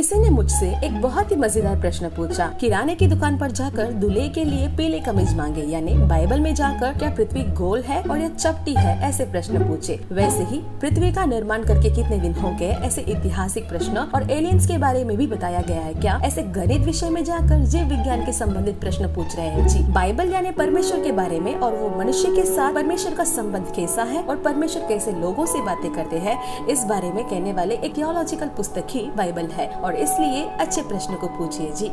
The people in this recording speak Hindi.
किसी ने मुझसे एक बहुत ही मज़ेदार प्रश्न पूछा। किराने की दुकान पर जाकर दूल्हे के लिए पीले कमीज मांगे, यानी बाइबल में जाकर क्या पृथ्वी गोल है और या चपटी है, ऐसे प्रश्न पूछे। वैसे ही पृथ्वी का निर्माण करके कितने दिन हो गए, ऐसे ऐतिहासिक प्रश्न और एलियंस के बारे में भी बताया गया है क्या? ऐसे गणित विषय में जाकर जीव विज्ञान के संबंधित प्रश्न पूछ रहे हैं। जी, बाइबल यानी परमेश्वर के बारे में और वो मनुष्य के साथ परमेश्वर का संबंध कैसा है और परमेश्वर कैसे लोगों से बातें करते हैं, इस बारे में कहने वाले एक थियोलॉजिकल पुस्तक ही बाइबल है। और इसलिए अच्छे प्रश्न को पूछिए जी।